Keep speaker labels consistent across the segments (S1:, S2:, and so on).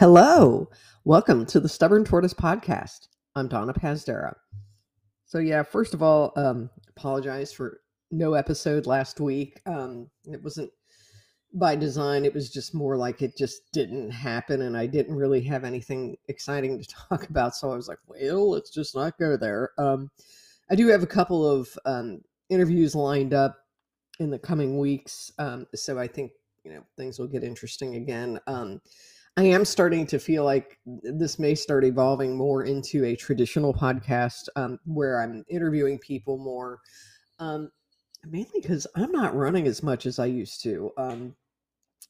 S1: Hello, welcome to the Stubborn Tortoise Podcast. I'm Donna Pazdera. So yeah, first of all, um, apologize for no episode last week. Um, it wasn't by design; it was just more like it just didn't happen, and I didn't really have anything exciting to talk about. So I was like, well, let's just not go there. Um, I do have a couple of um, interviews lined up in the coming weeks, um, so I think you know things will get interesting again. Um, I am starting to feel like this may start evolving more into a traditional podcast um, where I'm interviewing people more, um, mainly because I'm not running as much as I used to. Um,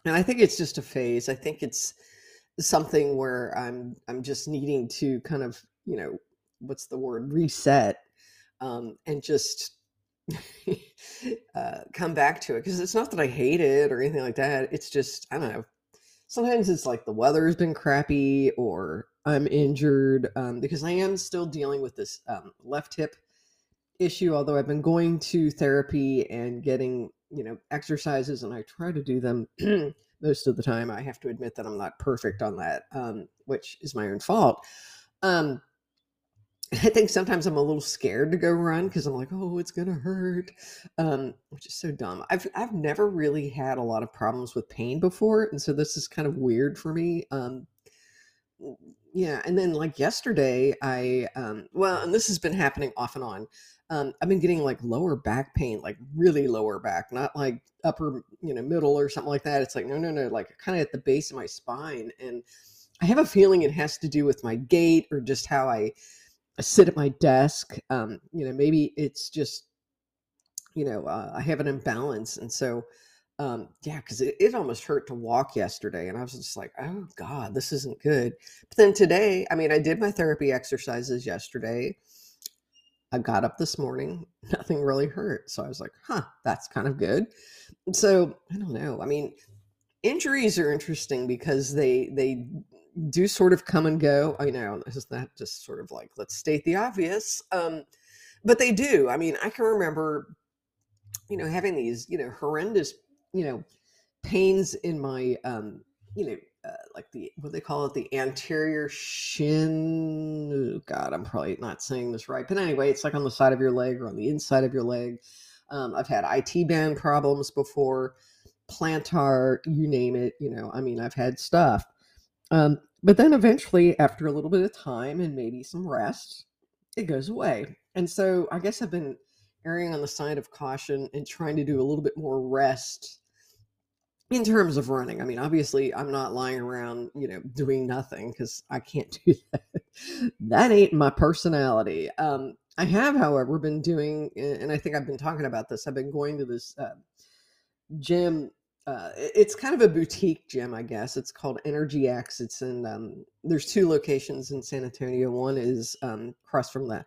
S1: and I think it's just a phase. I think it's something where I'm I'm just needing to kind of you know what's the word reset um, and just uh, come back to it because it's not that I hate it or anything like that. It's just I don't know sometimes it's like the weather's been crappy or I'm injured um, because I am still dealing with this um, left hip issue. Although I've been going to therapy and getting you know exercises, and I try to do them most of the time. I have to admit that I'm not perfect on that, um, which is my own fault. Um, I think sometimes I'm a little scared to go run because I'm like, oh, it's gonna hurt, um, which is so dumb. I've I've never really had a lot of problems with pain before, and so this is kind of weird for me. Um, yeah, and then like yesterday, I um, well, and this has been happening off and on. Um, I've been getting like lower back pain, like really lower back, not like upper, you know, middle or something like that. It's like no, no, no, like kind of at the base of my spine, and I have a feeling it has to do with my gait or just how I Sit at my desk. Um, you know, maybe it's just, you know, uh, I have an imbalance. And so, um, yeah, because it, it almost hurt to walk yesterday. And I was just like, oh God, this isn't good. But then today, I mean, I did my therapy exercises yesterday. I got up this morning, nothing really hurt. So I was like, huh, that's kind of good. So I don't know. I mean, injuries are interesting because they they do sort of come and go. I know this is not just sort of like let's state the obvious, um, but they do. I mean, I can remember, you know, having these you know horrendous you know pains in my um, you know uh, like the what they call it the anterior shin. Oh, God, I'm probably not saying this right, but anyway, it's like on the side of your leg or on the inside of your leg. Um, I've had IT band problems before, plantar, you name it. You know, I mean, I've had stuff. Um, but then eventually, after a little bit of time and maybe some rest, it goes away. And so I guess I've been erring on the side of caution and trying to do a little bit more rest in terms of running. I mean, obviously, I'm not lying around, you know, doing nothing because I can't do that. that ain't my personality. Um, I have, however, been doing, and I think I've been talking about this. I've been going to this uh, gym uh, it's kind of a boutique gym, I guess. It's called Energy X. It's in um, there's two locations in San Antonio. One is um, across from the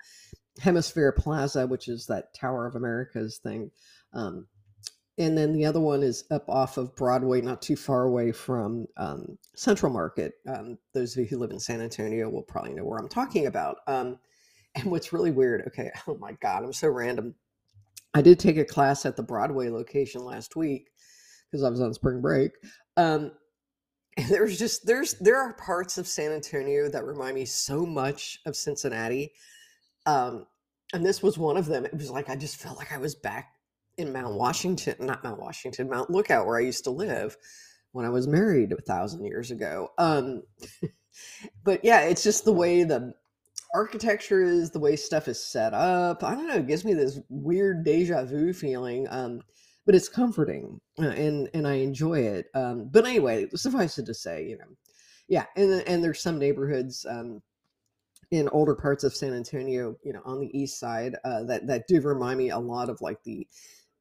S1: Hemisfair Plaza, which is that Tower of America's thing, um, and then the other one is up off of Broadway, not too far away from um, Central Market. Um, those of you who live in San Antonio will probably know where I'm talking about. Um, and what's really weird, okay, oh my God, I'm so random. I did take a class at the Broadway location last week because I was on spring break. Um, there's just there's there are parts of San Antonio that remind me so much of Cincinnati. Um, and this was one of them. It was like I just felt like I was back in Mount Washington, not Mount Washington, Mount Lookout, where I used to live when I was married a thousand years ago. Um, but yeah, it's just the way the architecture is, the way stuff is set up. I don't know. It gives me this weird deja vu feeling. Um, but it's comforting uh, and and I enjoy it. Um, but anyway, suffice it to say, you know, yeah, and and there's some neighborhoods um, in older parts of San Antonio, you know, on the east side uh, that that do remind me a lot of like the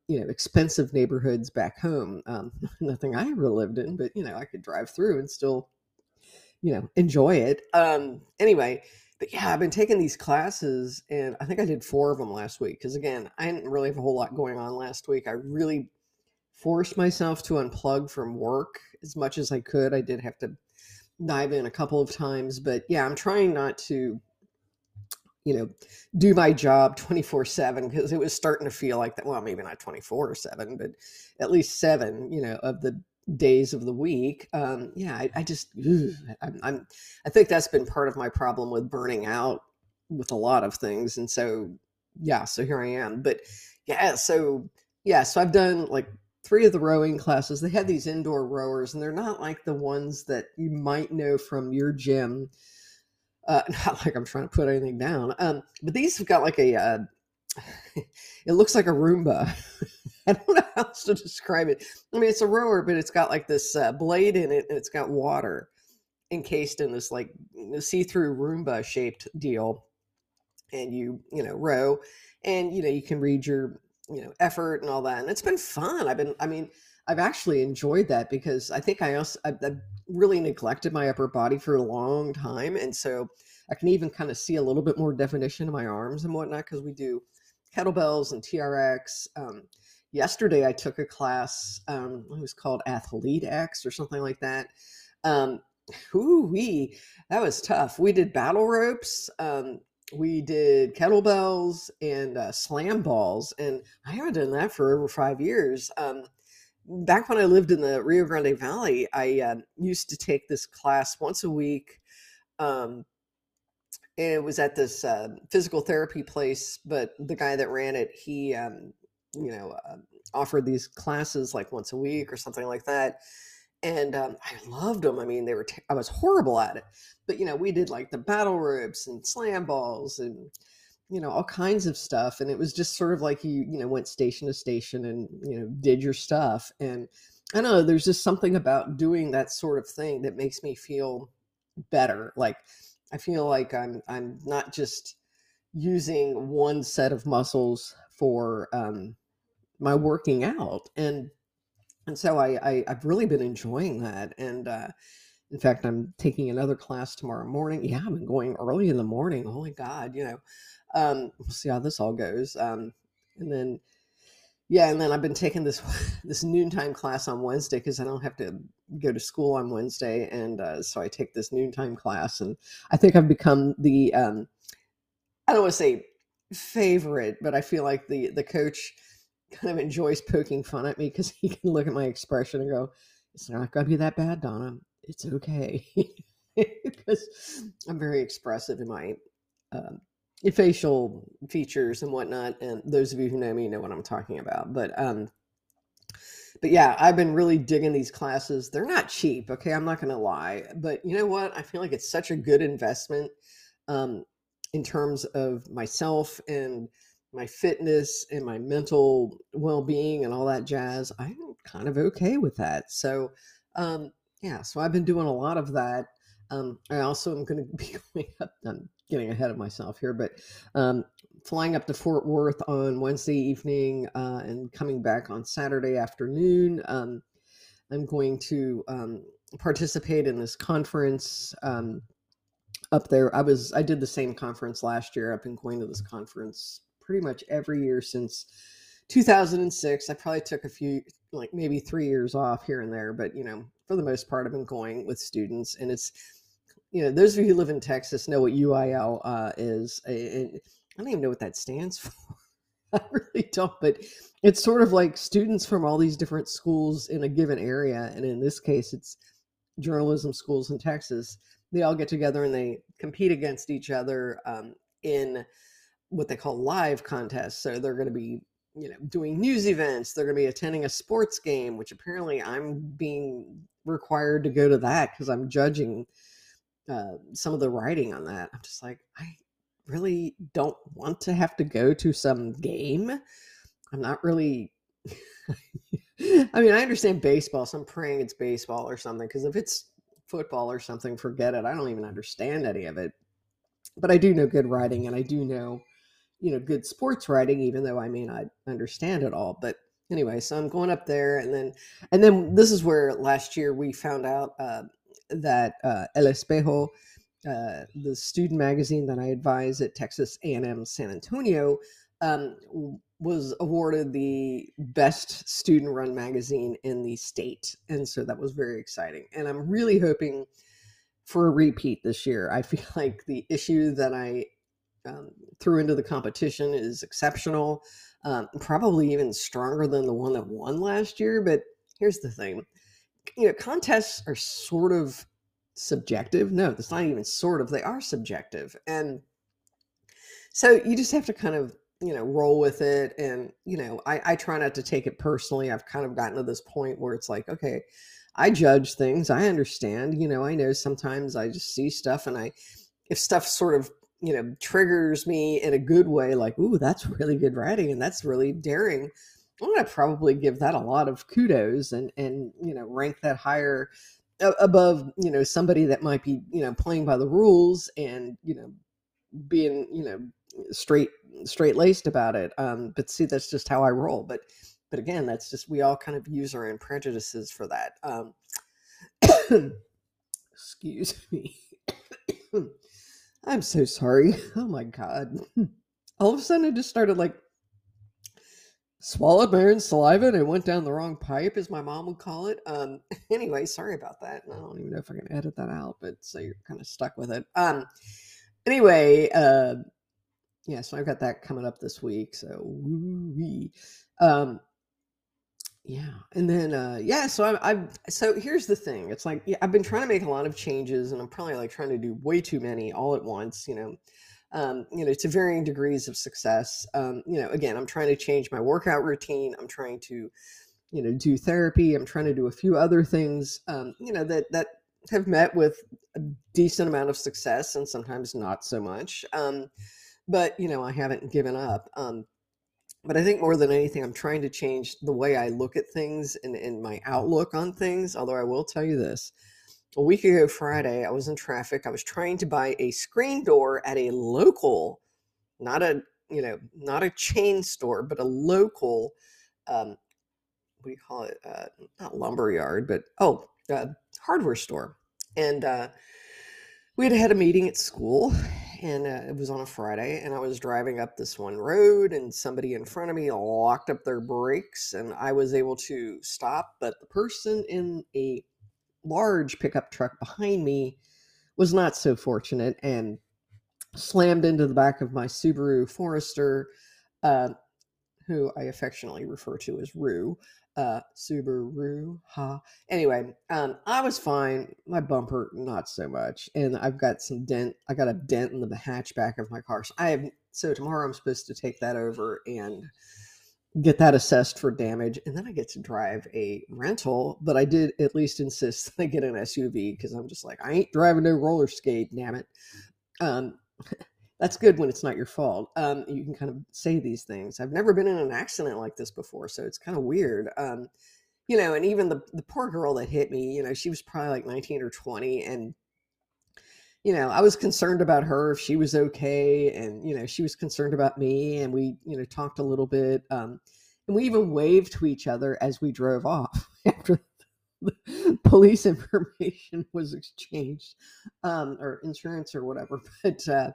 S1: you know expensive neighborhoods back home. Um, nothing I ever lived in, but you know, I could drive through and still you know enjoy it. Um, anyway but yeah, I've been taking these classes and I think I did four of them last week. Cause again, I didn't really have a whole lot going on last week. I really forced myself to unplug from work as much as I could. I did have to dive in a couple of times, but yeah, I'm trying not to, you know, do my job 24 seven because it was starting to feel like that. Well, maybe not 24 seven, but at least seven, you know, of the days of the week. Um, yeah, I, I just, ugh, I'm, I'm, I think that's been part of my problem with burning out with a lot of things. And so, yeah, so here I am. But yeah, so, yeah, so I've done like three of the rowing classes. They had these indoor rowers, and they're not like the ones that you might know from your gym. Uh, not like I'm trying to put anything down. Um, but these have got like a, uh, it looks like a Roomba. I don't know how else to describe it. I mean, it's a rower, but it's got like this uh, blade in it, and it's got water encased in this like see-through Roomba shaped deal. And you, you know, row, and you know you can read your, you know, effort and all that, and it's been fun. I've been, I mean, I've actually enjoyed that because I think I also I've, I've really neglected my upper body for a long time, and so I can even kind of see a little bit more definition in my arms and whatnot because we do kettlebells and TRX. Um, yesterday I took a class. Um, it was called Athlete X or something like that. Um, that was tough. We did battle ropes. Um, we did kettlebells and uh, slam balls, and I haven't done that for over five years. Um, back when I lived in the Rio Grande Valley, I uh, used to take this class once a week. Um, it was at this uh, physical therapy place, but the guy that ran it, he um, you know, uh, offered these classes like once a week or something like that. And um, I loved them. I mean, they were, t- I was horrible at it. But, you know, we did like the battle ropes and slam balls and, you know, all kinds of stuff. And it was just sort of like you, you know, went station to station and, you know, did your stuff. And I don't know, there's just something about doing that sort of thing that makes me feel better. Like, I feel like I'm, I'm not just using one set of muscles for, um, my working out and and so I, I have really been enjoying that and uh in fact i'm taking another class tomorrow morning. Yeah i've been going early in the morning holy god you know um we'll see how this all goes um and then yeah and then i've been taking this this noontime class on wednesday because i don't have to go to school on wednesday and uh, so i take this noontime class and i think i've become the um i don't want to say favorite but i feel like the the coach kind of enjoys poking fun at me because he can look at my expression and go, "It's not going to be that bad, Donna. It's okay." because I'm very expressive in my uh, facial features and whatnot, and those of you who know me know what I'm talking about. But um, but yeah, I've been really digging these classes. They're not cheap, okay? I'm not going to lie, but you know what? I feel like it's such a good investment um, in terms of myself and my fitness and my mental well-being and all that jazz i'm kind of okay with that. So um yeah so i've been doing a lot of that. Um i also am going to be going up i'm getting ahead of myself here but um flying up to fort worth on wednesday evening uh, and coming back on saturday afternoon um i'm going to um participate in this conference um up there. I was i did the same conference last year. I've been going to this conference pretty much every year since 2006. I probably took a few, like maybe three years off here and there, but you know, for the most part, I've been going with students, and it's, you know, those of you who live in Texas know what UIL uh, is. I don't even know what that stands for. I really don't, but it's sort of like students from all these different schools in a given area, and in this case, it's journalism schools in Texas. They all get together and they compete against each other um, in what they call live contests. So they're going to be, you know, doing news events. They're going to be attending a sports game, which apparently I'm being required to go to that because I'm judging uh, some of the writing on that. I'm just like, I really don't want to have to go to some game. I'm not really. I mean, I understand baseball, so I'm praying it's baseball or something. Because if it's football or something, forget it. I don't even understand any of it. But I do know good writing, and I do know you know good sports writing even though i may not understand it all but anyway so i'm going up there and then and then this is where last year we found out uh, that uh, el espejo uh, the student magazine that i advise at texas a&m san antonio um, was awarded the best student run magazine in the state and so that was very exciting and i'm really hoping for a repeat this year. I feel like the issue that i um, threw into the competition is exceptional, um, probably even stronger than the one that won last year. But here's the thing you know, contests are sort of subjective. No, it's not even sort of, they are subjective. And so you just have to kind of, you know, roll with it. And, you know, I, I try not to take it personally. I've kind of gotten to this point where it's like, okay, I judge things. I understand, you know, I know sometimes I just see stuff and I, if stuff sort of, you know, triggers me in a good way, like, ooh, that's really good writing and that's really daring. I'm going to probably give that a lot of kudos and, and, you know, rank that higher above, you know, somebody that might be, you know, playing by the rules and, you know, being, you know, straight, straight laced about it. Um, but see, that's just how I roll. But, but again, that's just we all kind of use our own prejudices for that. Um, excuse me. I'm so sorry. Oh my god. All of a sudden, I just started like swallowed my own saliva and it went down the wrong pipe, as my mom would call it. Um, anyway, sorry about that. I don't even know if I can edit that out, but so you're kind of stuck with it. Um, anyway, uh, yeah, so I've got that coming up this week. So, um, yeah, and then uh yeah, so I'm so here's the thing. It's like yeah, I've been trying to make a lot of changes and I'm probably like trying to do way too many all at once, you know. Um, you know, to varying degrees of success. Um, you know, again, I'm trying to change my workout routine. I'm trying to, you know, do therapy. I'm trying to do a few other things, um, you know, that that have met with a decent amount of success and sometimes not so much. Um, but you know, I haven't given up. Um, but I think more than anything, I'm trying to change the way I look at things and, and my outlook on things. Although I will tell you this a week ago Friday, I was in traffic. I was trying to buy a screen door at a local, not a you know, not a chain store, but a local um, what do you call it? Uh, not lumber yard, but oh, uh, hardware store. And uh, we had had a meeting at school, and uh, it was on a Friday, and I was driving up this one road, and somebody in front of me locked up their brakes, and I was able to stop, but the person in a large pickup truck behind me was not so fortunate and slammed into the back of my Subaru Forester, uh, who I affectionately refer to as Rue uh Subaru ha anyway um I was fine. My bumper not so much. And I've got some dent I got a dent in the hatchback of my car. So I have so tomorrow I'm supposed to take that over and get that assessed for damage. And then I get to drive a rental but I did at least insist that I get an SUV because I'm just like I ain't driving no roller skate damn it. Um that's good when it's not your fault. Um, you can kind of say these things. I've never been in an accident like this before, so it's kind of weird. Um, you know, and even the the poor girl that hit me, you know, she was probably like 19 or 20, and you know, I was concerned about her if she was okay, and you know, she was concerned about me, and we, you know, talked a little bit, um, and we even waved to each other as we drove off after the police information was exchanged, um, or insurance or whatever. But uh,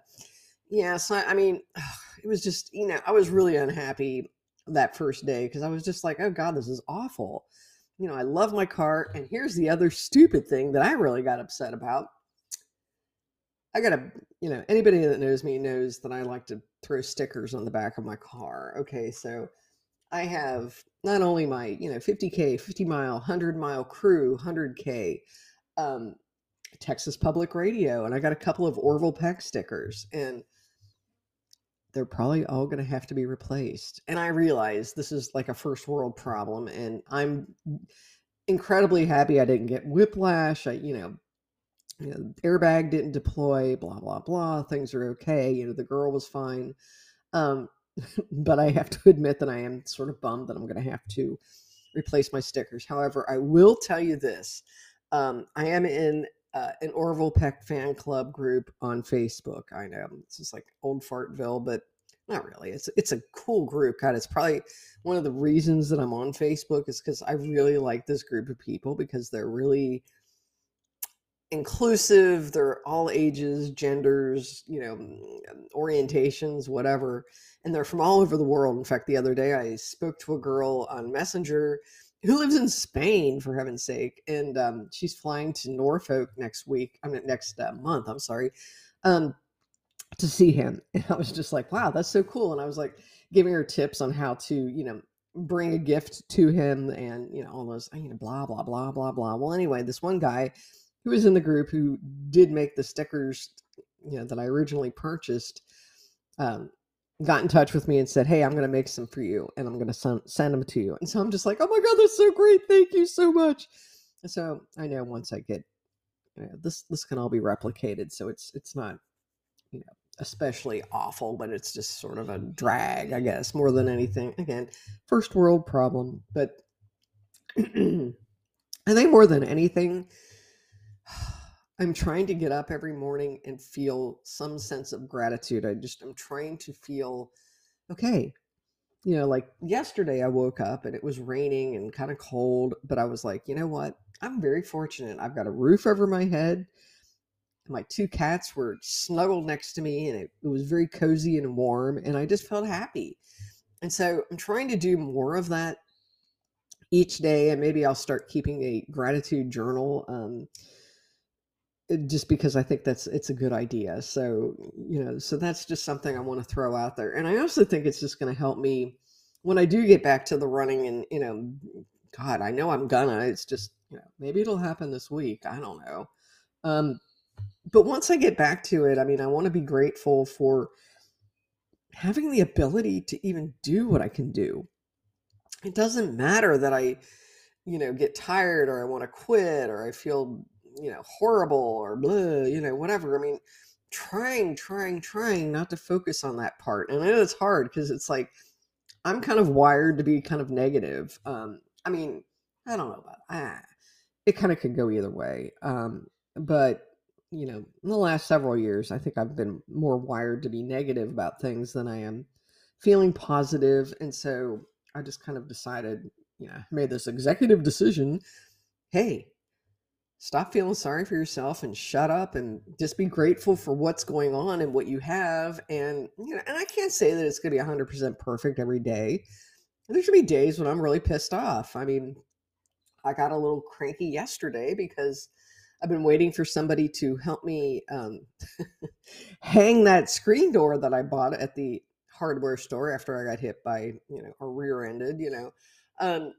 S1: yeah, so I mean, it was just, you know, I was really unhappy that first day because I was just like, oh God, this is awful. You know, I love my car. And here's the other stupid thing that I really got upset about. I got to, you know, anybody that knows me knows that I like to throw stickers on the back of my car. Okay, so I have not only my, you know, 50K, 50 mile, 100 mile crew, 100K, um, Texas Public Radio, and I got a couple of Orville Peck stickers. And they're probably all going to have to be replaced. And I realize this is like a first world problem, and I'm incredibly happy I didn't get whiplash. I, you know, you know, airbag didn't deploy, blah blah blah. Things are okay. You know, the girl was fine. Um, but I have to admit that I am sort of bummed that I'm going to have to replace my stickers. However, I will tell you this: um, I am in uh, an Orville Peck fan club group on Facebook. I know it's just like old Fartville, but not really. It's it's a cool group. God, it's probably one of the reasons that I'm on Facebook is because I really like this group of people because they're really inclusive. They're all ages, genders, you know, orientations, whatever, and they're from all over the world. In fact, the other day I spoke to a girl on Messenger who lives in Spain for heaven's sake, and um, she's flying to Norfolk next week. I mean, next uh, month. I'm sorry, um, to see him. And I was just like, wow, that's so cool. And I was like giving her tips on how to, you know, bring a gift to him and you know all those you know blah blah blah blah blah well anyway this one guy who was in the group who did make the stickers you know that i originally purchased um, got in touch with me and said hey i'm going to make some for you and i'm going to send, send them to you. And so i'm just like oh my god that's so great. Thank you so much. So i know once i get you know, this this can all be replicated so it's it's not you know especially awful, but it's just sort of a drag, I guess, more than anything. Again, first world problem, but I think more than anything, I'm trying to get up every morning and feel some sense of gratitude. I just I'm trying to feel okay. You know, like yesterday I woke up and it was raining and kind of cold, but I was like, you know what? I'm very fortunate. I've got a roof over my head my two cats were snuggled next to me and it, it, was very cozy and warm and i just felt happy and so i'm trying to do more of that each day and maybe i'll start keeping a gratitude journal um, just because i think that's it's a good idea. So you know so that's just something i want to throw out there. And i also think it's just going to help me when i do get back to the running and you know god i know i'm gonna it's just you know maybe it'll happen this week i don't know. Um but once I get back to it, I mean, I want to be grateful for having the ability to even do what I can do. It doesn't matter that I, you know, get tired or I want to quit or I feel, you know, horrible or blah, you know, whatever. I mean, trying, trying, trying not to focus on that part. And I know it's hard because it's like I'm kind of wired to be kind of negative. Um, I mean, I don't know about ah, it kind of could go either way. Um, but you know, in the last several years, I think I've been more wired to be negative about things than I am feeling positive. And so I just kind of decided, you know, made this executive decision hey, stop feeling sorry for yourself and shut up and just be grateful for what's going on and what you have. And, you know, and I can't say that it's going to be 100% perfect every day. There should be days when I'm really pissed off. I mean, I got a little cranky yesterday because I've been waiting for somebody to help me um, hang that screen door that I bought at the hardware store after I got hit by, you know, or rear-ended, you know, um,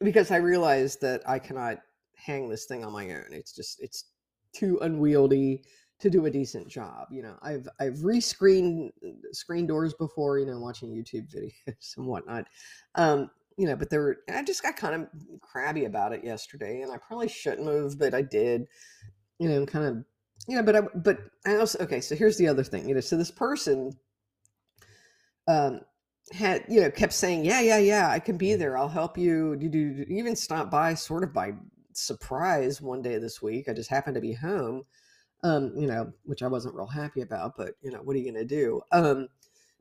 S1: because I realized that I cannot hang this thing on my own. It's just it's too unwieldy to do a decent job. You know, I've I've rescreened uh, screen doors before, you know, watching YouTube videos and whatnot. Um, you know, but there were, I just got kind of crabby about it yesterday, and I probably shouldn't have, but I did, you know, kind of, you know, but I, but I also, okay, so here's the other thing, you know, so this person, um, had, you know, kept saying, yeah, yeah, yeah, I can be there. I'll help you. You do even stop by sort of by surprise one day this week. I just happened to be home, um, you know, which I wasn't real happy about, but you know, what are you going to do? Um,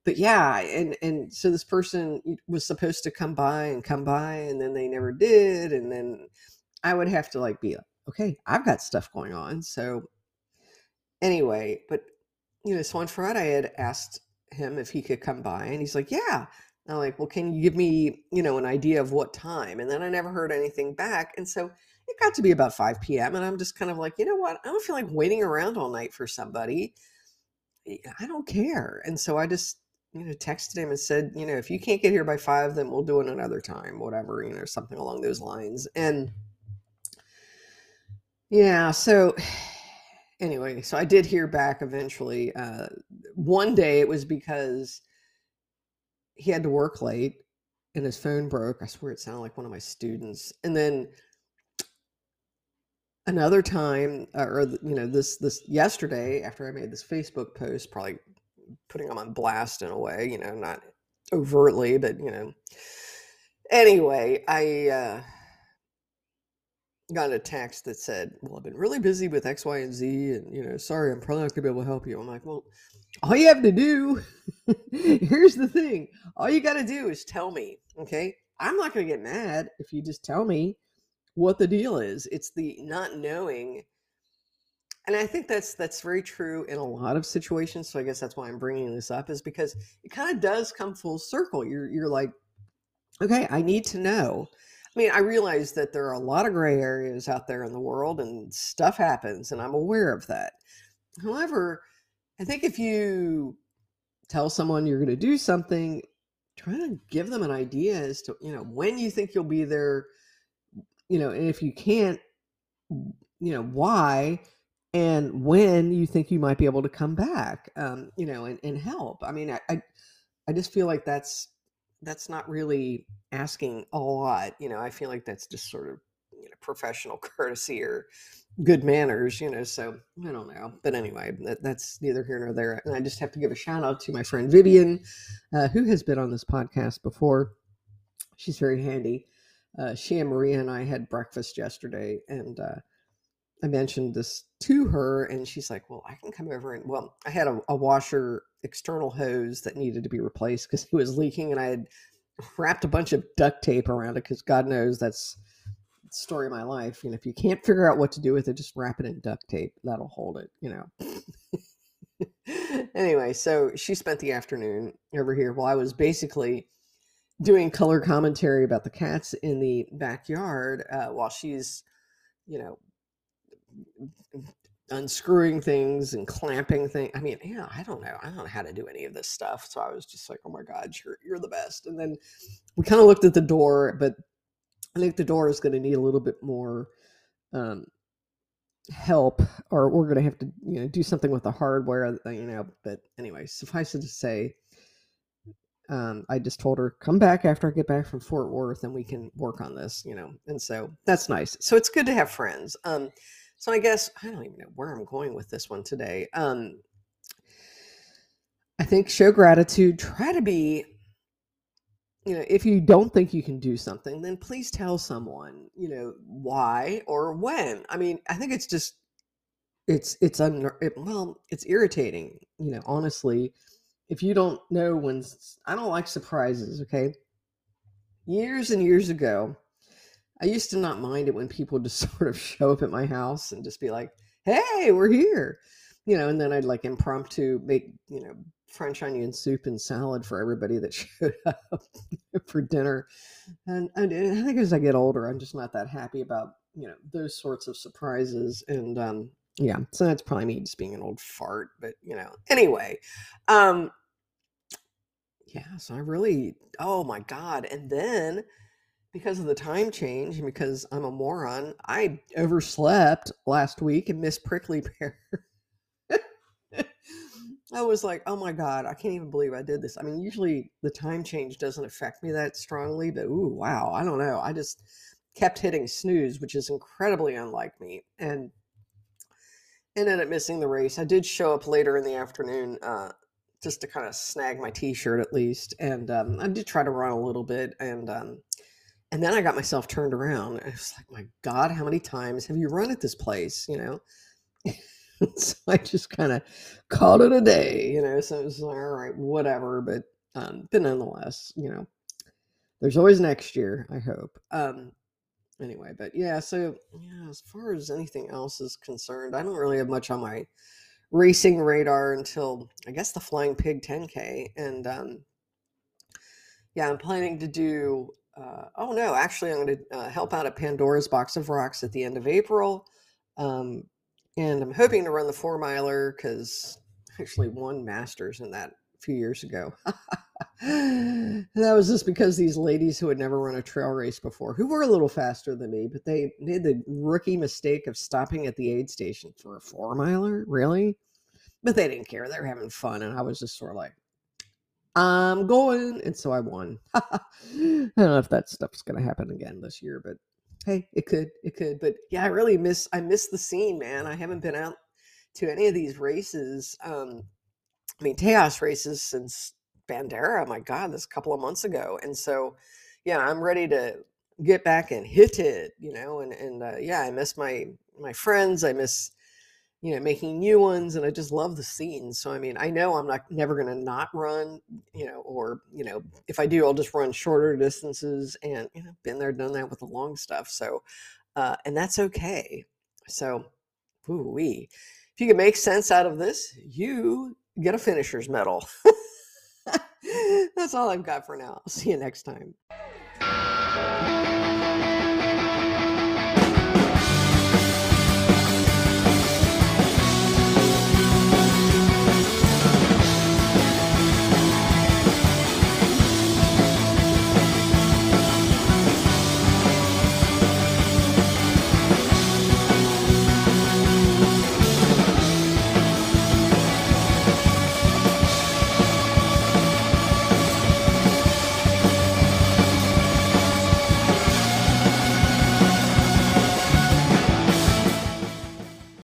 S1: but yeah, and and so this person was supposed to come by and come by, and then they never did, and then I would have to like be like, okay, I've got stuff going on. So anyway, but you know, so on Friday I had asked him if he could come by, and he's like, yeah. And I'm like, well, can you give me, you know, an idea of what time? And then I never heard anything back, and so it got to be about 5 p.m. and I'm just kind of like, you know what? I don't feel like waiting around all night for somebody. I don't care. And so I just you know, texted him and said, you know, if you can't get here by five, then we'll do it another time, whatever, you know, something along those lines. And yeah, so anyway, so I did hear back eventually. Uh, one day it was because he had to work late and his phone broke. I swear it sounded like one of my students. And then another time, uh, or you know, this this yesterday after I made this Facebook post, probably putting them on blast in a way, you know, not overtly, but you know. Anyway, I uh, got a text that said, "Well, I've been really busy with X, Y, and Z, and you know, sorry, I'm probably not gonna be able to help you." I'm like, "Well, all you have to do, here's the thing: all you got to do is tell me, okay? I'm not gonna get mad if you just tell me what the deal is. It's the not knowing." and i think that's that's very true in a lot of situations so i guess that's why i'm bringing this up is because it kind of does come full circle you're you're like okay i need to know i mean i realize that there are a lot of gray areas out there in the world and stuff happens and i'm aware of that however i think if you tell someone you're going to do something try to give them an idea as to you know when you think you'll be there you know and if you can't you know why and when you think you might be able to come back um you know and, and help. I mean I, I i just feel like that's that's not really asking a lot you know i feel like that's just sort of you know professional courtesy or good manners you know so i don't know. But anyway that, that's neither here nor there. And i just have to give a shout out to my friend vivian uh, who has been on this podcast before. She's very handy uh, she and maria and i had breakfast yesterday and uh, i mentioned this to her and she's like well i can come over and well i had a, a washer external hose that needed to be replaced because it was leaking and i had wrapped a bunch of duct tape around it because god knows that's story of my life. You know, if you can't figure out what to do with it, just wrap it in duct tape. That'll hold it, you know. anyway, so she spent the afternoon over here while I was basically doing color commentary about the cats in the backyard uh, while she's, you know, unscrewing things and clamping things. I mean, yeah, I don't know. I don't know how to do any of this stuff. So I was just like, oh my God, you're, you're the best. And then we kind of looked at the door, but I think the door is going to need a little bit more um, help, or we're going to have to, you know, do something with the hardware, you know. But anyway, suffice it to say, um, I just told her, come back after I get back from Fort Worth and we can work on this, you know. And so that's nice. So it's good to have friends. Um, so I guess I don't even know where I'm going with this one today. Um, I think show gratitude. Try to be you know, if you don't think you can do something, then please tell someone, you know, why or when. I mean, I think it's just, it's, it's, un, it, well, it's irritating, you know, honestly, if you don't know when, I don't like surprises, okay? Years and years ago, I used to not mind it when people just sort of show up at my house and just be like, hey, we're here, you know, and then I'd like impromptu make, you know, French onion soup and salad for everybody that showed up for dinner. And, and, I think as I get older, I'm just not that happy about you know those sorts of surprises. And um, yeah, so that's probably me just being an old fart. But you know, anyway, um, yeah. So I really, oh my god, and then because of the time change and because I'm a moron, I overslept last week and missed prickly pear. I was like, oh my God, I can't even believe I did this. I mean, usually the time change doesn't affect me that strongly, but ooh, wow, I don't know. I just kept hitting snooze, which is incredibly unlike me, and ended up missing the race. I did show up later in the afternoon uh, just to kind of snag my t shirt at least, and um, I did try to run a little bit, and um, and then I got myself turned around. I was like, my God, how many times have you run at this place? You know? so I just kind of called it a day, you know. So it was like, all right, whatever. But um, but nonetheless, you know, there's always next year. I hope. Um, anyway, but yeah. So yeah, as far as anything else is concerned, I don't really have much on my racing radar until I guess the Flying Pig 10K, and um, yeah, I'm planning to do. Uh, oh no, actually, I'm going to uh, help out at Pandora's Box of Rocks at the end of April. Um, and I'm hoping to run the four miler because actually won Masters in that few years ago. and that was just because these ladies who had never run a trail race before, who were a little faster than me, but they made the rookie mistake of stopping at the aid station for a four miler. Really? But they didn't care. They were having fun. And I was just sort of like, I'm going. And so I won. I don't know if that stuff's going to happen again this year, but hey, it could, it could. But yeah, I really miss I miss the scene, man. I haven't been out to any of these races. Um, I mean, Tejas races since Bandera. My God, this couple of months ago, and so yeah, I'm ready to get back and hit it. You know, and and uh, yeah, I miss my my friends. I miss you know making new ones and i just love the scenes so i mean i know i'm not never going to not run you know or you know if i do i'll just run shorter distances and you know been there done that with the long stuff so uh and that's okay so ooh wee if you can make sense out of this you get a finisher's medal. That's all i've got for now. I'll see you next time